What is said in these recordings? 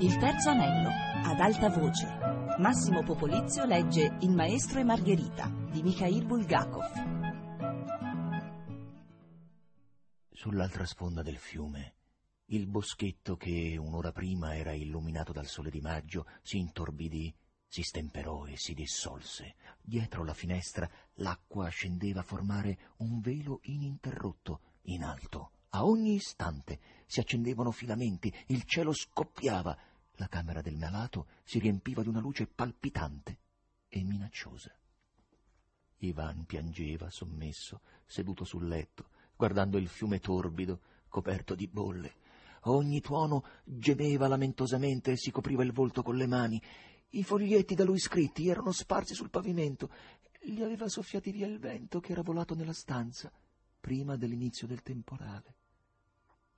Il terzo anello, ad alta voce. Massimo Popolizio legge Il maestro e Margherita di Mikhail Bulgakov. Sull'altra sponda del fiume, il boschetto che un'ora prima era illuminato dal sole di maggio si intorbidì, si stemperò e si dissolse. Dietro la finestra l'acqua scendeva a formare un velo ininterrotto in alto. A ogni istante si accendevano filamenti, il cielo scoppiava, la camera del malato si riempiva di una luce palpitante e minacciosa. Ivan piangeva sommesso, seduto sul letto, guardando il fiume torbido, coperto di bolle. Ogni tuono gemeva lamentosamente e si copriva il volto con le mani. I foglietti da lui scritti erano sparsi sul pavimento. Li aveva soffiati via il vento che era volato nella stanza prima dell'inizio del temporale.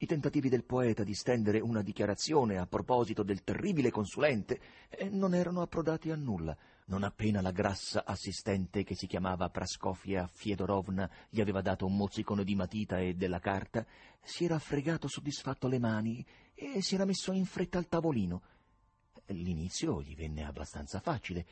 I tentativi del poeta di stendere una dichiarazione a proposito del terribile consulente eh, non erano approdati a nulla. Non appena la grassa assistente che si chiamava Praskofia Fiedorovna gli aveva dato un mozzicone di matita e della carta, si era fregato soddisfatto le mani e si era messo in fretta al tavolino. L'inizio gli venne abbastanza facile.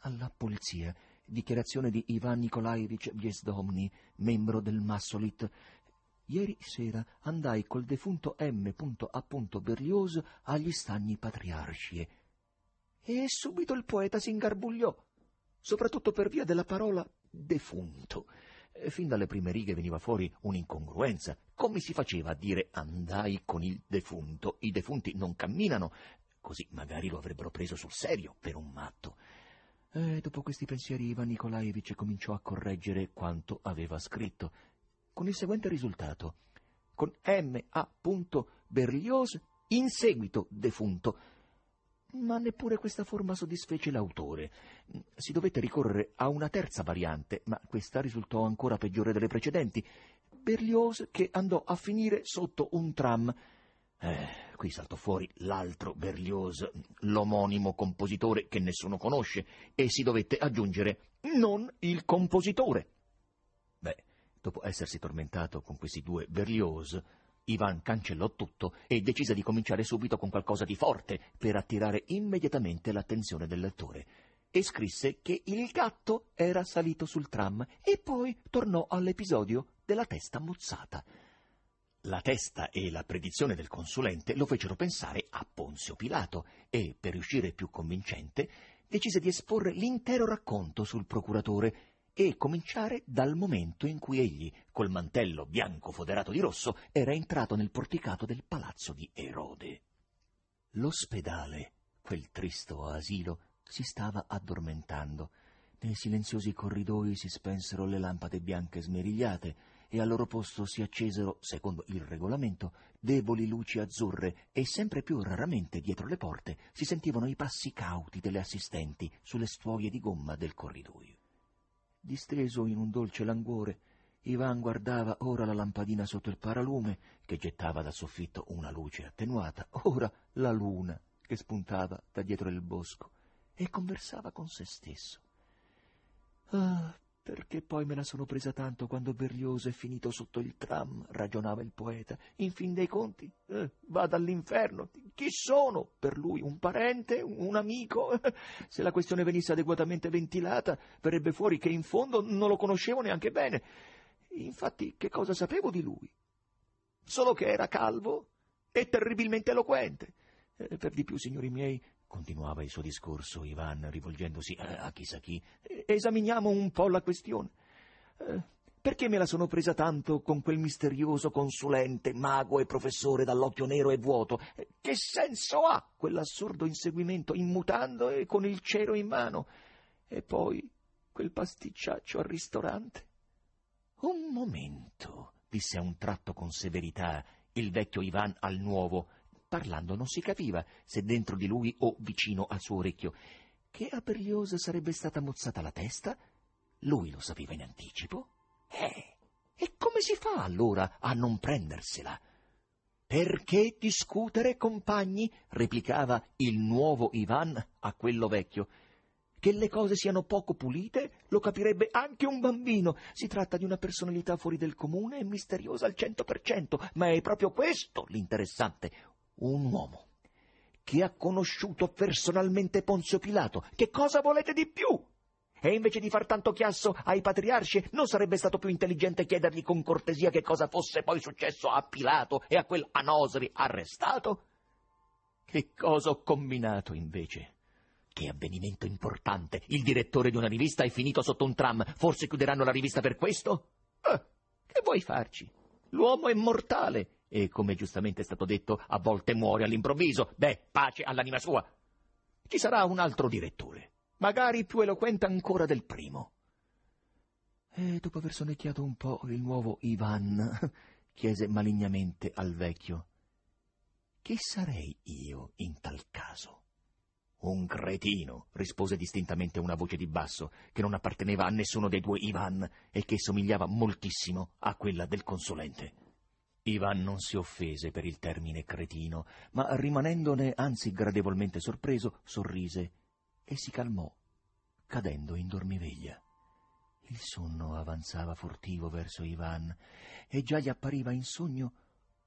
Alla polizia, dichiarazione di Ivan Nikolaevich Biesdomni, membro del Massolit, Ieri sera andai col defunto M. Berlioz agli stagni patriarci e subito il poeta si ingarbugliò, soprattutto per via della parola defunto. Fin dalle prime righe veniva fuori un'incongruenza. Come si faceva a dire andai con il defunto? I defunti non camminano. Così magari lo avrebbero preso sul serio per un matto. E dopo questi pensieri Ivan Nikolaevich cominciò a correggere quanto aveva scritto con il seguente risultato. Con M.A. Berlioz in seguito defunto. Ma neppure questa forma soddisfece l'autore. Si dovette ricorrere a una terza variante, ma questa risultò ancora peggiore delle precedenti. Berlioz che andò a finire sotto un tram. Eh, qui saltò fuori l'altro Berlioz, l'omonimo compositore che nessuno conosce, e si dovette aggiungere non il compositore. Dopo essersi tormentato con questi due Berlioz, Ivan cancellò tutto e decise di cominciare subito con qualcosa di forte per attirare immediatamente l'attenzione del lettore. E scrisse che il gatto era salito sul tram e poi tornò all'episodio della testa mozzata. La testa e la predizione del consulente lo fecero pensare a Ponzio Pilato e, per riuscire più convincente, decise di esporre l'intero racconto sul procuratore e cominciare dal momento in cui egli, col mantello bianco foderato di rosso, era entrato nel porticato del palazzo di Erode. L'ospedale, quel tristo asilo, si stava addormentando. Nei silenziosi corridoi si spensero le lampade bianche smerigliate e al loro posto si accesero, secondo il regolamento, deboli luci azzurre e sempre più raramente dietro le porte si sentivano i passi cauti delle assistenti sulle stuoie di gomma del corridoio. Disteso in un dolce languore, Ivan guardava ora la lampadina sotto il paralume, che gettava dal soffitto una luce attenuata, ora la luna, che spuntava da dietro il bosco, e conversava con se stesso. Ah, perché poi me la sono presa tanto quando Berlioz è finito sotto il tram, ragionava il poeta. In fin dei conti, eh, vada all'inferno. Chi sono per lui? Un parente? Un amico? Se la questione venisse adeguatamente ventilata, verrebbe fuori che in fondo non lo conoscevo neanche bene. Infatti, che cosa sapevo di lui? Solo che era calvo e terribilmente eloquente. Eh, per di più, signori miei, continuava il suo discorso Ivan, rivolgendosi a chissà chi, esaminiamo un po' la questione. Eh, perché me la sono presa tanto con quel misterioso consulente, mago e professore dall'occhio nero e vuoto? Eh, che senso ha quell'assurdo inseguimento in mutando e con il cero in mano? E poi quel pasticciaccio al ristorante? Un momento, disse a un tratto con severità il vecchio Ivan al nuovo, Parlando non si capiva se dentro di lui o vicino al suo orecchio. Che a Berlioz sarebbe stata mozzata la testa? Lui lo sapeva in anticipo? Eh, e come si fa allora a non prendersela? Perché discutere, compagni? replicava il nuovo Ivan a quello vecchio. Che le cose siano poco pulite lo capirebbe anche un bambino. Si tratta di una personalità fuori del comune e misteriosa al cento per cento, ma è proprio questo l'interessante un uomo che ha conosciuto personalmente Ponzio Pilato. Che cosa volete di più? E invece di far tanto chiasso ai patriarci, non sarebbe stato più intelligente chiedergli con cortesia che cosa fosse poi successo a Pilato e a quel Anosri arrestato? Che cosa ho combinato invece? Che avvenimento importante! Il direttore di una rivista è finito sotto un tram. Forse chiuderanno la rivista per questo? Eh, che vuoi farci? L'uomo è mortale e, come giustamente è stato detto, a volte muore all'improvviso. Beh, pace all'anima sua. Ci sarà un altro direttore, magari più eloquente ancora del primo. E dopo aver sonnecchiato un po', il nuovo Ivan chiese malignamente al vecchio: Chi sarei io in tal caso? Un cretino, rispose distintamente una voce di basso, che non apparteneva a nessuno dei due Ivan e che somigliava moltissimo a quella del consulente. Ivan non si offese per il termine cretino, ma rimanendone anzi gradevolmente sorpreso, sorrise e si calmò, cadendo in dormiveglia. Il sonno avanzava furtivo verso Ivan e già gli appariva in sogno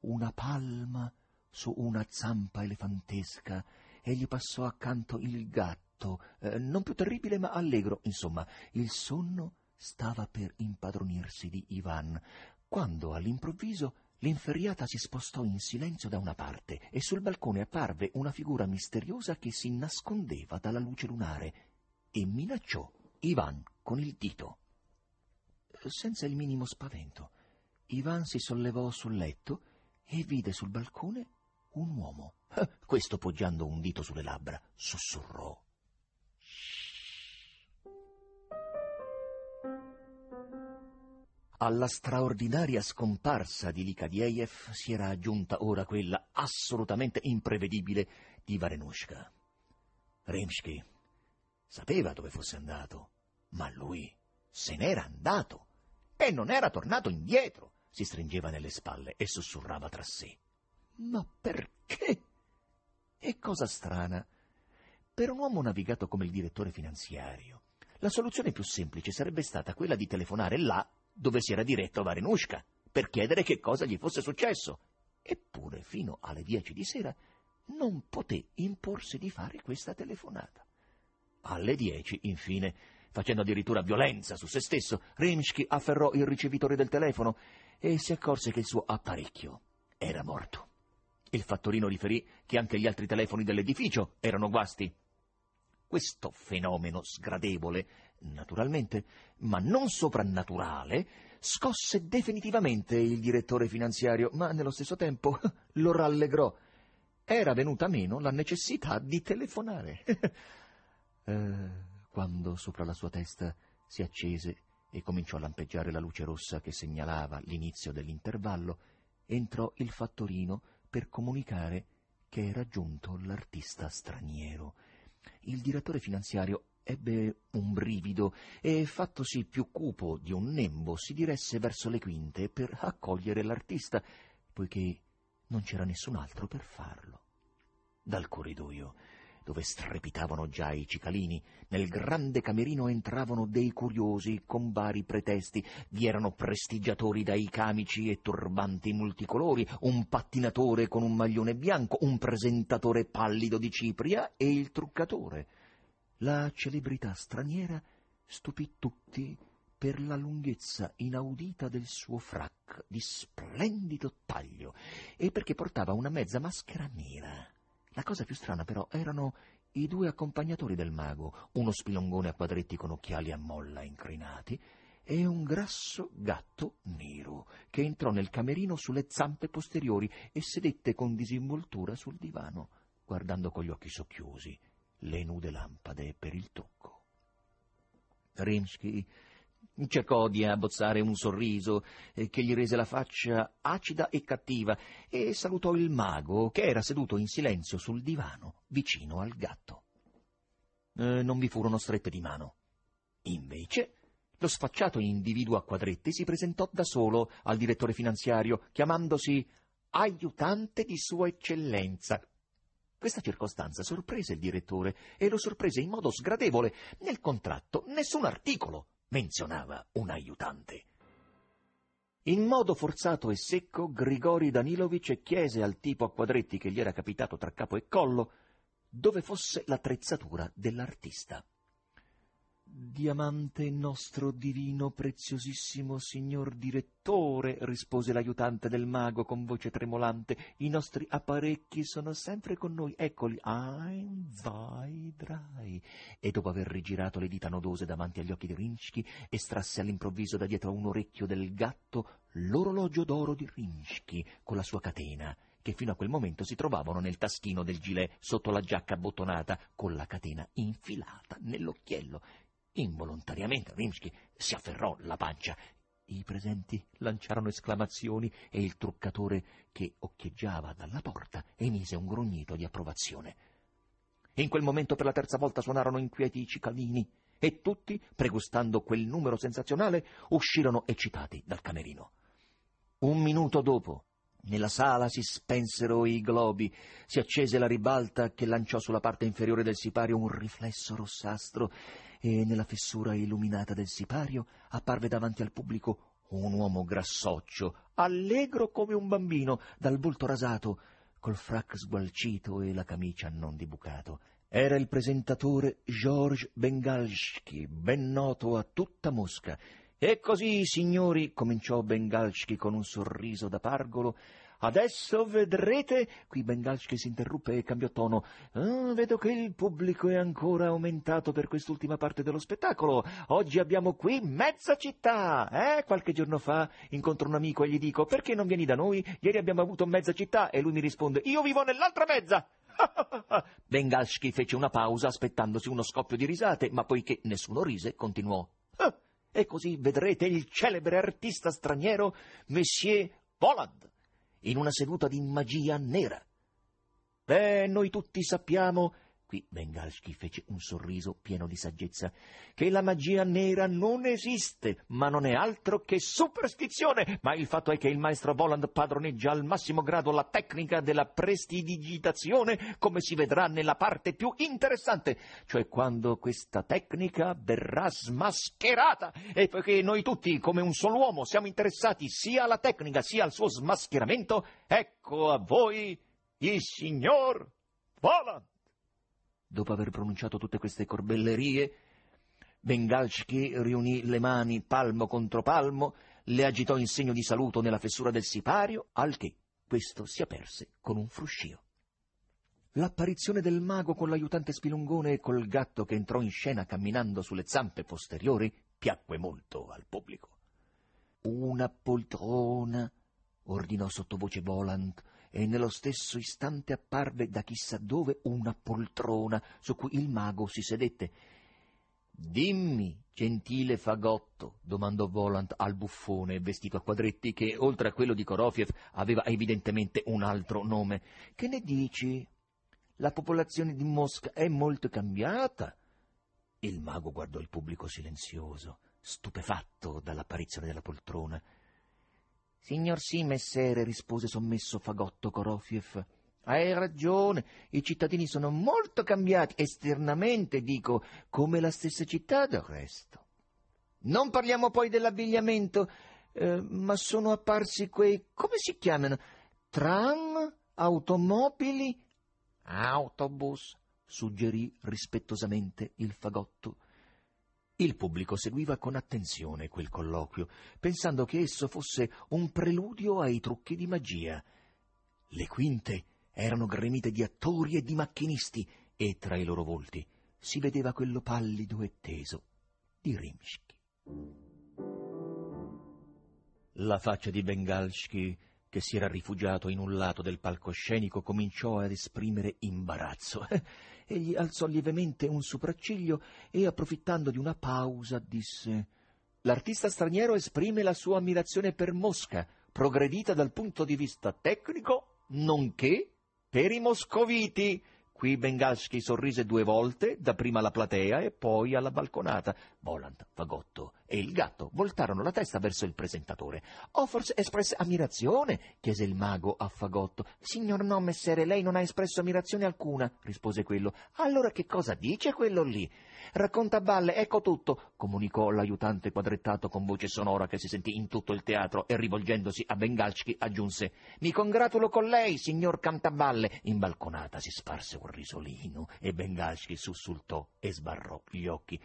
una palma su una zampa elefantesca e gli passò accanto il gatto, eh, non più terribile ma allegro, insomma, il sonno stava per impadronirsi di Ivan, quando all'improvviso l'inferriata si spostò in silenzio da una parte e sul balcone apparve una figura misteriosa che si nascondeva dalla luce lunare e minacciò Ivan con il dito. Senza il minimo spavento, Ivan si sollevò sul letto e vide sul balcone un uomo. Questo, poggiando un dito sulle labbra, sussurrò. Alla straordinaria scomparsa di Likadiev si era aggiunta ora quella assolutamente imprevedibile di Varenushka. Rimsky sapeva dove fosse andato, ma lui se n'era andato e non era tornato indietro. Si stringeva nelle spalle e sussurrava tra sé. Ma perché? E cosa strana. Per un uomo navigato come il direttore finanziario, la soluzione più semplice sarebbe stata quella di telefonare là dove si era diretto Varenushka per chiedere che cosa gli fosse successo. Eppure, fino alle dieci di sera, non poté imporsi di fare questa telefonata. Alle dieci, infine, facendo addirittura violenza su se stesso, Rimsky afferrò il ricevitore del telefono e si accorse che il suo apparecchio era morto. Il fattorino riferì che anche gli altri telefoni dell'edificio erano guasti. Questo fenomeno sgradevole, naturalmente, ma non soprannaturale, scosse definitivamente il direttore finanziario, ma nello stesso tempo lo rallegrò. Era venuta meno la necessità di telefonare. eh, quando sopra la sua testa si accese e cominciò a lampeggiare la luce rossa che segnalava l'inizio dell'intervallo, entrò il fattorino per comunicare che era giunto l'artista straniero. Il direttore finanziario ebbe un brivido e, fattosi più cupo di un nembo, si diresse verso le quinte per accogliere l'artista, poiché non c'era nessun altro per farlo. Dal corridoio dove strepitavano già i cicalini. Nel grande camerino entravano dei curiosi con vari pretesti. Vi erano prestigiatori dai camici e turbanti multicolori, un pattinatore con un maglione bianco, un presentatore pallido di Cipria e il truccatore. La celebrità straniera stupì tutti per la lunghezza inaudita del suo frac di splendido taglio e perché portava una mezza maschera nera. La cosa più strana però erano i due accompagnatori del mago, uno spilongone a quadretti con occhiali a molla incrinati e un grasso gatto nero che entrò nel camerino sulle zampe posteriori e sedette con disinvoltura sul divano, guardando con gli occhi socchiusi le nude lampade per il tocco. Rimsky Cercò di abbozzare un sorriso eh, che gli rese la faccia acida e cattiva e salutò il mago che era seduto in silenzio sul divano vicino al gatto. Eh, non vi furono strette di mano. Invece, lo sfacciato individuo a quadretti si presentò da solo al direttore finanziario, chiamandosi aiutante di Sua Eccellenza. Questa circostanza sorprese il direttore e lo sorprese in modo sgradevole. Nel contratto nessun articolo menzionava un aiutante. In modo forzato e secco, Grigori Danilovic chiese al tipo a quadretti che gli era capitato tra capo e collo dove fosse l'attrezzatura dell'artista. Diamante nostro divino preziosissimo signor direttore, rispose l'aiutante del mago con voce tremolante, i nostri apparecchi sono sempre con noi, eccoli, ein, vai, drai. E dopo aver rigirato le dita nodose davanti agli occhi di Rinchki, estrasse all'improvviso da dietro un orecchio del gatto l'orologio d'oro di Rinchki con la sua catena che fino a quel momento si trovavano nel taschino del gilet sotto la giacca abbottonata con la catena infilata nell'occhiello. Involontariamente Rimsky si afferrò la pancia. I presenti lanciarono esclamazioni e il truccatore, che occhieggiava dalla porta, emise un grugnito di approvazione. In quel momento per la terza volta suonarono inquieti i cicalini e tutti, pregustando quel numero sensazionale, uscirono eccitati dal camerino. Un minuto dopo, nella sala si spensero i globi, si accese la ribalta che lanciò sulla parte inferiore del sipario un riflesso rossastro e nella fessura illuminata del sipario apparve davanti al pubblico un uomo grassoccio, allegro come un bambino, dal volto rasato, col frac sgualcito e la camicia non di bucato. Era il presentatore Georges Bengalski, ben noto a tutta Mosca. E così, signori, cominciò Bengalski con un sorriso da pargolo, Adesso vedrete. Qui Bengalski si interruppe e cambiò tono. Ah, vedo che il pubblico è ancora aumentato per quest'ultima parte dello spettacolo. Oggi abbiamo qui mezza città. Eh? Qualche giorno fa incontro un amico e gli dico perché non vieni da noi? Ieri abbiamo avuto mezza città e lui mi risponde io vivo nell'altra mezza. Bengalski fece una pausa aspettandosi uno scoppio di risate, ma poiché nessuno rise, continuò. Ah, e così vedrete il celebre artista straniero Monsieur Voland in una seduta di magia nera. Beh, noi tutti sappiamo Qui Bengalski fece un sorriso pieno di saggezza. Che la magia nera non esiste, ma non è altro che superstizione. Ma il fatto è che il maestro Voland padroneggia al massimo grado la tecnica della prestidigitazione, come si vedrà nella parte più interessante, cioè quando questa tecnica verrà smascherata. E poiché noi tutti, come un solo uomo, siamo interessati sia alla tecnica sia al suo smascheramento, ecco a voi il signor Voland. Dopo aver pronunciato tutte queste corbellerie, Bengalski riunì le mani palmo contro palmo, le agitò in segno di saluto nella fessura del sipario, al che questo si aperse con un fruscio. L'apparizione del mago con l'aiutante spilungone e col gatto che entrò in scena camminando sulle zampe posteriori piacque molto al pubblico. Una poltrona, ordinò sottovoce Boland, e nello stesso istante apparve da chissà dove una poltrona su cui il mago si sedette. Dimmi, gentile fagotto, domandò Volant al buffone vestito a quadretti, che oltre a quello di Korofiev aveva evidentemente un altro nome. Che ne dici? La popolazione di Mosca è molto cambiata. Il mago guardò il pubblico silenzioso, stupefatto dall'apparizione della poltrona. Signor sì, messere, rispose sommesso Fagotto Korofiev. Hai ragione, i cittadini sono molto cambiati, esternamente dico, come la stessa città del resto. Non parliamo poi dell'abbigliamento, eh, ma sono apparsi quei, come si chiamano? Tram? Automobili? Autobus, suggerì rispettosamente il fagotto. Il pubblico seguiva con attenzione quel colloquio, pensando che esso fosse un preludio ai trucchi di magia. Le quinte erano gremite di attori e di macchinisti, e tra i loro volti si vedeva quello pallido e teso di Rimsky. La faccia di Bengalski, che si era rifugiato in un lato del palcoscenico, cominciò ad esprimere imbarazzo. Egli alzò lievemente un sopracciglio e, approfittando di una pausa, disse L'artista straniero esprime la sua ammirazione per Mosca, progredita dal punto di vista tecnico, nonché per i moscoviti, Qui Bengalski sorrise due volte, dapprima alla platea e poi alla balconata. Volant, Fagotto e il gatto voltarono la testa verso il presentatore. «Ho forse espresso ammirazione?» chiese il mago a Fagotto. «Signor no, messere, lei non ha espresso ammirazione alcuna», rispose quello. «Allora che cosa dice quello lì?» Racconta balle, ecco tutto, comunicò l'aiutante quadrettato con voce sonora che si sentì in tutto il teatro e rivolgendosi a Bengalski aggiunse Mi congratulo con lei, signor Cantaballe. In balconata si sparse un risolino e Bengalski sussultò e sbarrò gli occhi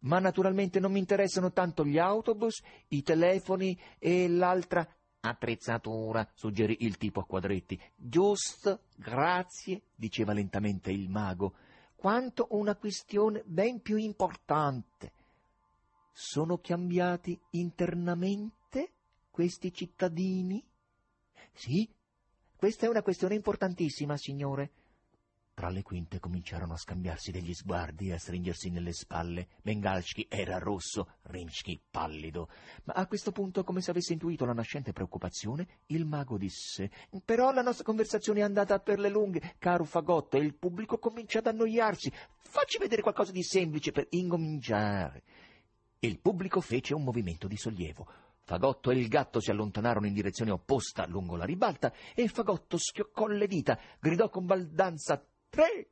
ma naturalmente non mi interessano tanto gli autobus, i telefoni e l'altra attrezzatura, suggerì il tipo a quadretti. Giusto, grazie, diceva lentamente il mago, quanto una questione ben più importante. Sono cambiati internamente questi cittadini? Sì, questa è una questione importantissima, signore. Tra le quinte cominciarono a scambiarsi degli sguardi e a stringersi nelle spalle. Bengalski era rosso, Rimsky pallido. Ma a questo punto, come se avesse intuito la nascente preoccupazione, il mago disse «Però la nostra conversazione è andata per le lunghe, caro fagotto, e il pubblico comincia ad annoiarsi. Facci vedere qualcosa di semplice per incominciare». Il pubblico fece un movimento di sollievo. Fagotto e il gatto si allontanarono in direzione opposta lungo la ribalta e Fagotto schioccò le dita, gridò con baldanza tre,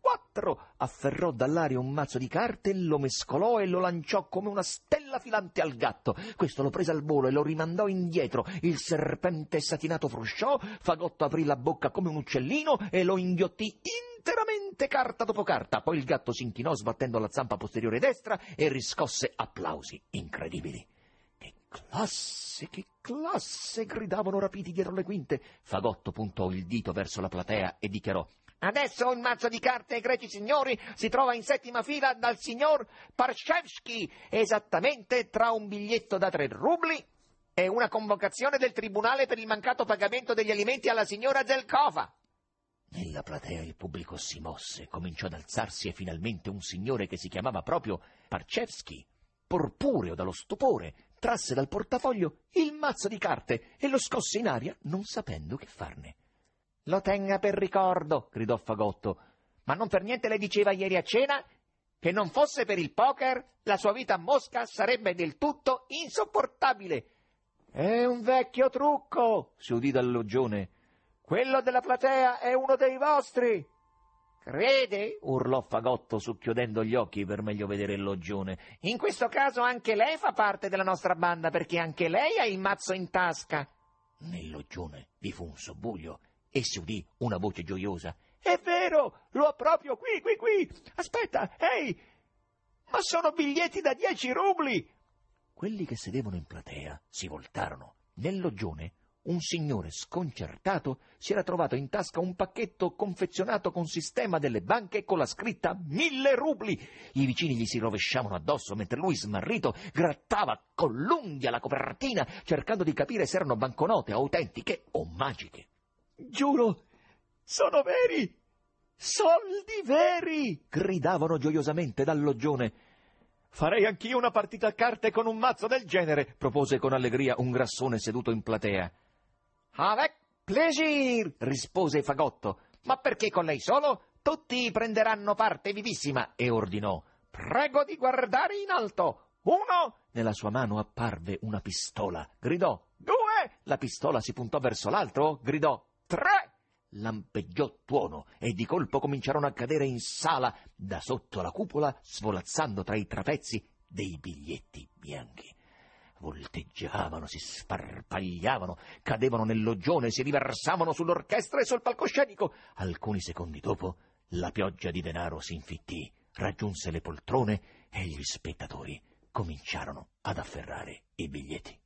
quattro, afferrò dall'aria un mazzo di carte, lo mescolò e lo lanciò come una stella filante al gatto. Questo lo prese al volo e lo rimandò indietro. Il serpente satinato frusciò, Fagotto aprì la bocca come un uccellino e lo inghiottì interamente carta dopo carta. Poi il gatto si inchinò sbattendo la zampa posteriore destra e riscosse applausi incredibili. Che classe, che classe! gridavano rapiti dietro le quinte. Fagotto puntò il dito verso la platea e dichiarò Adesso il mazzo di carte ai greci signori si trova in settima fila dal signor Parshevsky, esattamente tra un biglietto da tre rubli e una convocazione del tribunale per il mancato pagamento degli alimenti alla signora Zelkova. Nella platea il pubblico si mosse, cominciò ad alzarsi e finalmente un signore che si chiamava proprio Parchevsky, porpureo dallo stupore, trasse dal portafoglio il mazzo di carte e lo scosse in aria non sapendo che farne. Lo tenga per ricordo, gridò Fagotto. Ma non per niente le diceva ieri a cena che non fosse per il poker la sua vita a Mosca sarebbe del tutto insopportabile. È un vecchio trucco, si udì dal loggione. Quello della platea è uno dei vostri. Crede? urlò Fagotto succhiudendo gli occhi per meglio vedere il loggione. In questo caso anche lei fa parte della nostra banda perché anche lei ha il mazzo in tasca. Nel loggione vi fu un sobbuglio e si udì una voce gioiosa. È vero, lo ho proprio qui, qui, qui. Aspetta, ehi, ma sono biglietti da dieci rubli. Quelli che sedevano in platea si voltarono. Nel loggione un signore sconcertato si era trovato in tasca un pacchetto confezionato con sistema delle banche con la scritta mille rubli. I vicini gli si rovesciavano addosso mentre lui, smarrito, grattava con l'unghia la copertina cercando di capire se erano banconote autentiche o magiche. Giuro, sono veri! Soldi veri! gridavano gioiosamente dal loggione. Farei anch'io una partita a carte con un mazzo del genere, propose con allegria un grassone seduto in platea. Avec plaisir, rispose Fagotto. Ma perché con lei solo? Tutti prenderanno parte vivissima, e ordinò. Prego di guardare in alto. Uno! Nella sua mano apparve una pistola. Gridò. Due! La pistola si puntò verso l'altro. Gridò. Tre! Lampeggiò tuono e di colpo cominciarono a cadere in sala da sotto la cupola, svolazzando tra i trapezzi dei biglietti bianchi. Volteggiavano, si sparpagliavano, cadevano nel loggione, si riversavano sull'orchestra e sul palcoscenico. Alcuni secondi dopo la pioggia di denaro si infittì, raggiunse le poltrone e gli spettatori cominciarono ad afferrare i biglietti.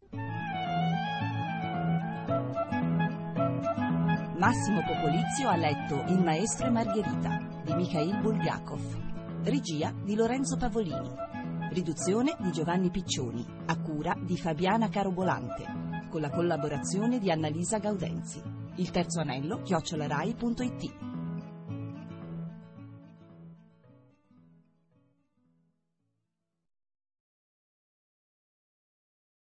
Massimo Popolizio ha letto Il maestro e Margherita di Mikhail Bulgakov, regia di Lorenzo Pavolini, riduzione di Giovanni Piccioni, a cura di Fabiana Carobolante, con la collaborazione di Annalisa Gaudenzi. Il terzo anello chiocciolarai.it